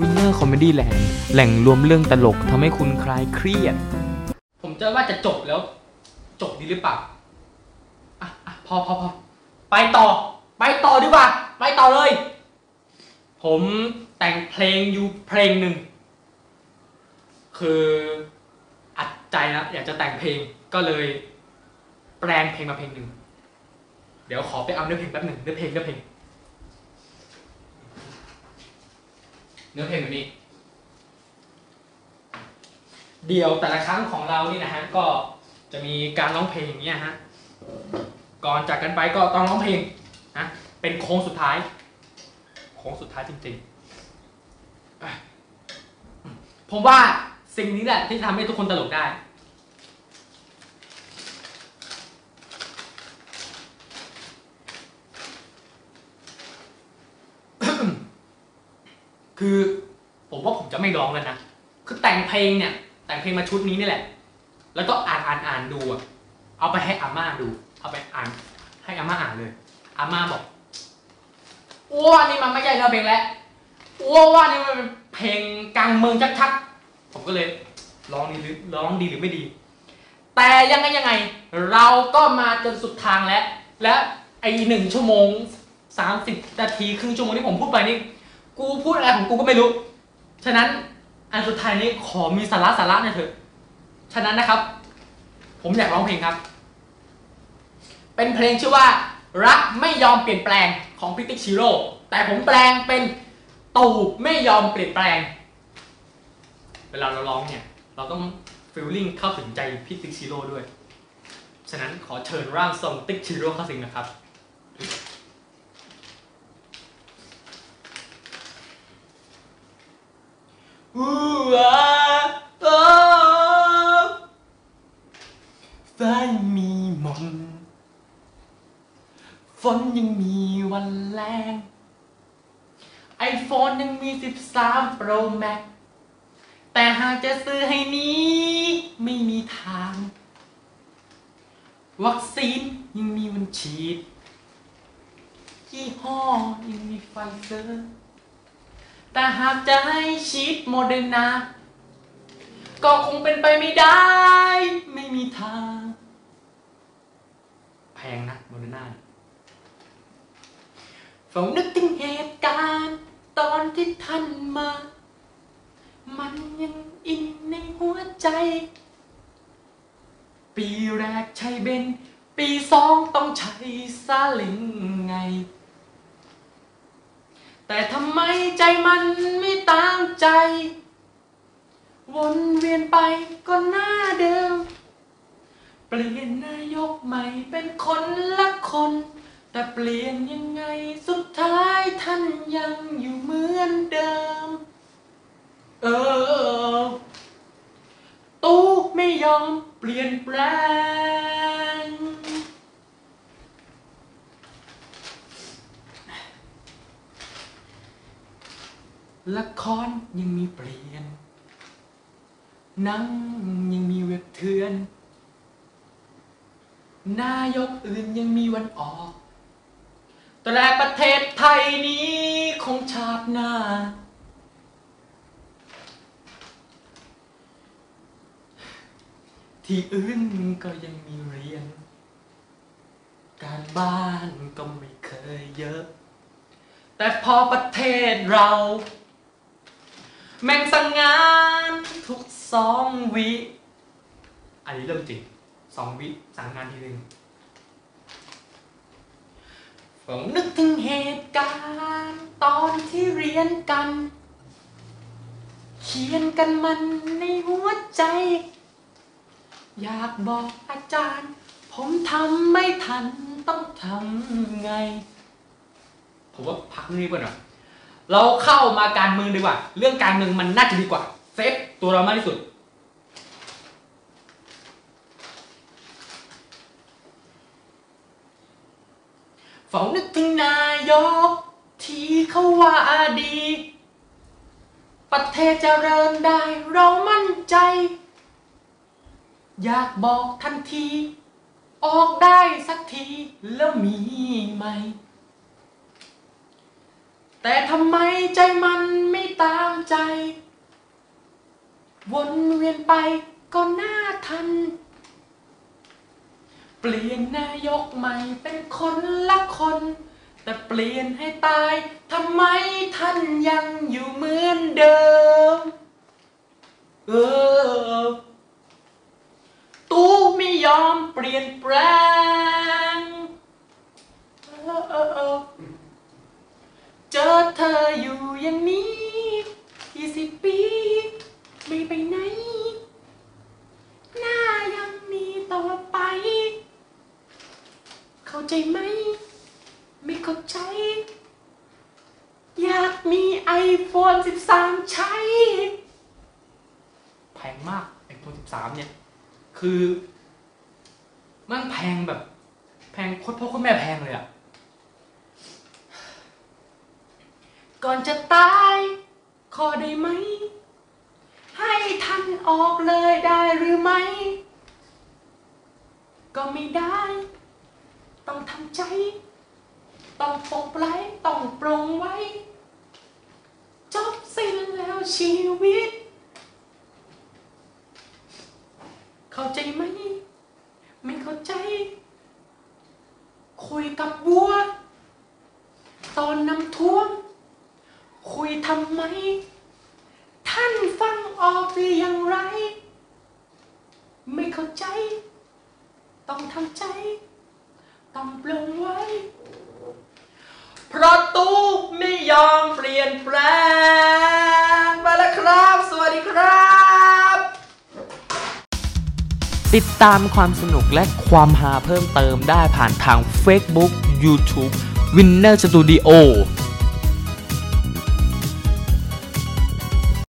Winner Comedy Land แหล่งรวมเรื่องตลกทำให้คุณคลายเครียด ผมจะว่าจะจบแล้ว จบดีหรือเปล่าอะอะพอพอพอไปต่อ ไปต่อดีกว่า ไปต่อเลย ผมแต่งเพลงอยู่เพลงหนึ่ง คืออัดใจนะอยากจะแต่งเพลงก็เลย แปลงเพลงมาเพลงหนึ่ง เดี๋ยวขอไปเอาเนื้อเพลงแป๊บหนึ่งเนื้อเพลงเนื้อเพลง เนื้อเพลงแบบนี้ เดี่ยวแต่ละครั้งของเรานี่นะฮะก็จะมีการร้องเพลงอย่างเงี้ยฮะก่อนจากกันไปก็ต้องร้องเพลงนะเป็นโค้งสุดท้าย โค้งสุดท้ายจริงๆผมว่าสิ่งนี้แหละที่ทำให้ทุกคนตลกได้ คือผมว่าผมจะไม่ร้องแล้วนะ คือแต่งเพลงเนี่ย แต่งเพลงมาชุดนี้นี่แหละ แล้วก็อ่านอ่านอ่านดูอะเอาไปให้อาม่าดู เอาไปอ่าน ให้อาม่าอ่านเลย อาม่าบอกอ้วนนี่มันไม่ใช่เนื้อเพลงแล้วอ้วนว่านี่มันเป็นเพลงกลางเมืองชัดๆผมก็เลยร้องดีหรือร้องดีหรือไม่ดี แต่ยังไงยังไง เราก็มาจนสุดทางแล้ว และไอหนึ่งชั่วโมงสามสิบนาทีครึ่งชั่วโมงที่ผมพูดไปนี่ กูพูดอะไรของกูก็ไม่รู้ ฉะนั้นอันสุดท้ายนี้ขอมีสาระสาระหน่อยเถอะ ฉะนั้นนะครับ ผมอยากร้องเพลงครับ เป็นเพลงชื่อว่า รักไม่ยอมเปลี่ยนแปลงของพิติชิโร่แต่ผมแปลงเป็นตูบไม่ยอมเปลี่ยนแปลง เวลาเราร้องเนี่ย เราต้องฟีลลิ่งเข้าถึงใจพิติชิโร่ด้วย ฉะนั้นขอเชิญร่างทรงติ๊กชิโร่เข้าสิงนะครับ อูอาโอ ฟ้ายังมีมนฝนยังมีวันแรงไอโฟนยังมี 13 Pro Max แต่หากจะซื้อให้นี้ไม่มีทาง วัคซีนยังมีวันฉีดยี่ห้อยังมีไฟเซอร์ แต่หากจะให้ฉีดโมเดอร์นา ก็คงเป็นไปไม่ได้ ไม่มีทาง แพงนะโมเดอร์นาเฝ้านึกถึงเหตุการณ์ ตอนที่ท่านมา มันยังอินในหัวใจ ปีแรกใช้เบน ปีสองต้องใช้ซาเลิงไง แต่ทำไมใจมันไม่ตามใจ วนเวียนไปก็หน้าเดิม เปลี่ยนนายกใหม่เป็นคนละคน แต่เปลี่ยนยังไงสุดท้ายท่านยังอยู่เหมือนเดิม เออ ตู้ไม่ยอมเปลี่ยนแปลง ละครยังมีเปลี่ยนหนังยังมีเว็บเถือน นายกอื่นยังมีวันออกแต่ประเทศไทยนี้คงชาติหน้า ที่อื่นก็ยังมีเรียน การบ้านก็ไม่เคยเยอะ แต่พอประเทศเรา แม่งสั่งงานทุกสองวิ อันนี้เรื่องจริงสองวิสั่งงานทีหนึ่งผมนึกถึงเหตุการณ์ ตอนที่เรียนกัน เขียนกันมันในหัวใจ อยากบอกอาจารย์ ผมทำไม่ทันต้องทำไง ผมว่าพักนี้ก่อนหน่อย เราเข้ามาการเมืองดีกว่า เรื่องการเมืองมันน่าจะดีกว่า เซฟตัวเรามากที่สุด เฝ้านึกถึงนายก ที่เขาว่าดี ประเทศจเจริญได้เรามั่นใจ อยากบอกทันที ออกได้สักทีแล้วมีไหม แต่ทำไมใจมันไม่ตามใจ วนเวียนไปก็น่าทัน เปลี่ยนนายกใหม่เป็นคนละคน แต่เปลี่ยนให้ตายทำไมท่านยังอยู่เหมือนเดิม เออ ตู้ไม่ยอมเปลี่ยนแปลงเออเออเออเจอเธอ อย่างนี้ยี่สิบปี ไม่ไปไหน หน้ายังมีต่อไป เข้าใจไหม ไม่เข้าใจ อยากมีไอโฟน13 ใช้ แพงมากไอโฟน13 เนี่ย คือ มันแพงแบบ แพงโคตรพ่อโคตรแม่แพงเลยอะ ก่อนจะตาย ขอได้ไหม ให้ท่านออกเลยได้หรือไม่ ก็ไม่ได้ ต้องทำใจ ต้องปกไว้ต้องปรงไว้ จบสิ้นแล้วชีวิต เข้าใจไหมเข้าใจ คุยกับวัว ตอนน้ำท่วม คุยทำไมท่านฟังออกหรือยังไร ไม่เข้าใจ ต้องทำใจ ต้องปลงไว้ เพราะตู้ไม่ยอมเปลี่ยนแปลงไปแล้วครับ สวัสดีครับ ติดตามความสนุกและความฮาเพิ่มเติมได้ผ่านทาง Facebook YouTube Winner Studio